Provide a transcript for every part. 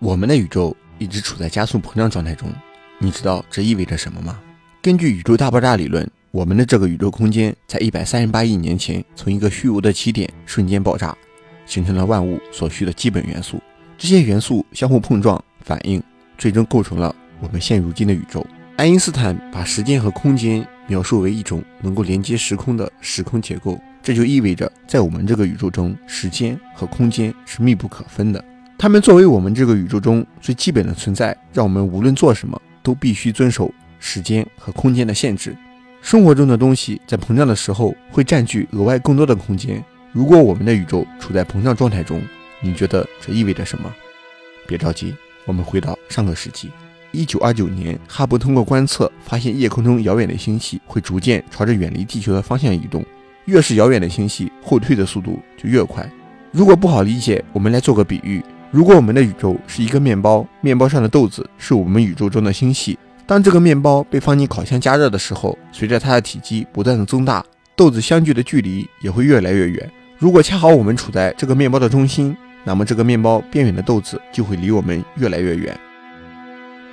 我们的宇宙一直处在加速膨胀状态中，你知道这意味着什么吗？根据宇宙大爆炸理论，我们的这个宇宙空间在一百三十八亿年前从一个虚无的起点瞬间爆炸，形成了万物所需的基本元素。这些元素相互碰撞、反应，最终构成了我们现如今的宇宙。爱因斯坦把时间和空间描述为一种能够连接时空的时空结构，这就意味着在我们这个宇宙中，时间和空间是密不可分的。它们作为我们这个宇宙中最基本的存在，让我们无论做什么都必须遵守时间和空间的限制。生活中的东西在膨胀的时候会占据额外更多的空间。如果我们的宇宙处在膨胀状态中，你觉得这意味着什么？别着急，我们回到上个世纪。一九二九年，哈勃通过观测发现，夜空中遥远的星系会逐渐朝着远离地球的方向移动。越是遥远的星系，后退的速度就越快。如果不好理解，我们来做个比喻：如果我们的宇宙是一个面包，面包上的豆子是我们宇宙中的星系。当这个面包被放进烤箱加热的时候，随着它的体积不断的增大，豆子相距的距离也会越来越远。如果恰好我们处在这个面包的中心，那么这个面包边缘的豆子就会离我们越来越远。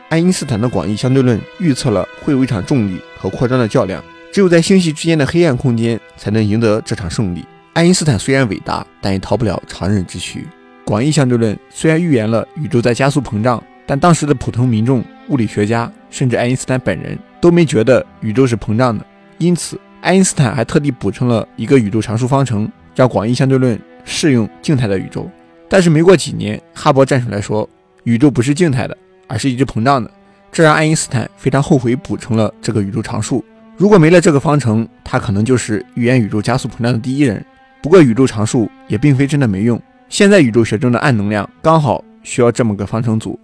爱因斯坦的广义相对论预测了会有一场重力和扩张的较量，只有在星系之间的黑暗空间才能赢得这场胜利。爱因斯坦虽然伟大，但也逃不了常人之躯。广义相对论虽然预言了宇宙在加速膨胀，但当时的普通民众、物理学家，甚至爱因斯坦本人都没觉得宇宙是膨胀的。因此，爱因斯坦还特地补充了一个宇宙常数方程，让广义相对论适用静态的宇宙。但是没过几年，哈勃站出来说，宇宙不是静态的。而是一直膨胀的，这让爱因斯坦非常后悔补充了这个宇宙常数。如果没了这个方程，他可能就是预言宇宙加速膨胀的第一人。不过宇宙常数也并非真的没用，现在宇宙学中的暗能量刚好需要这么个方程组。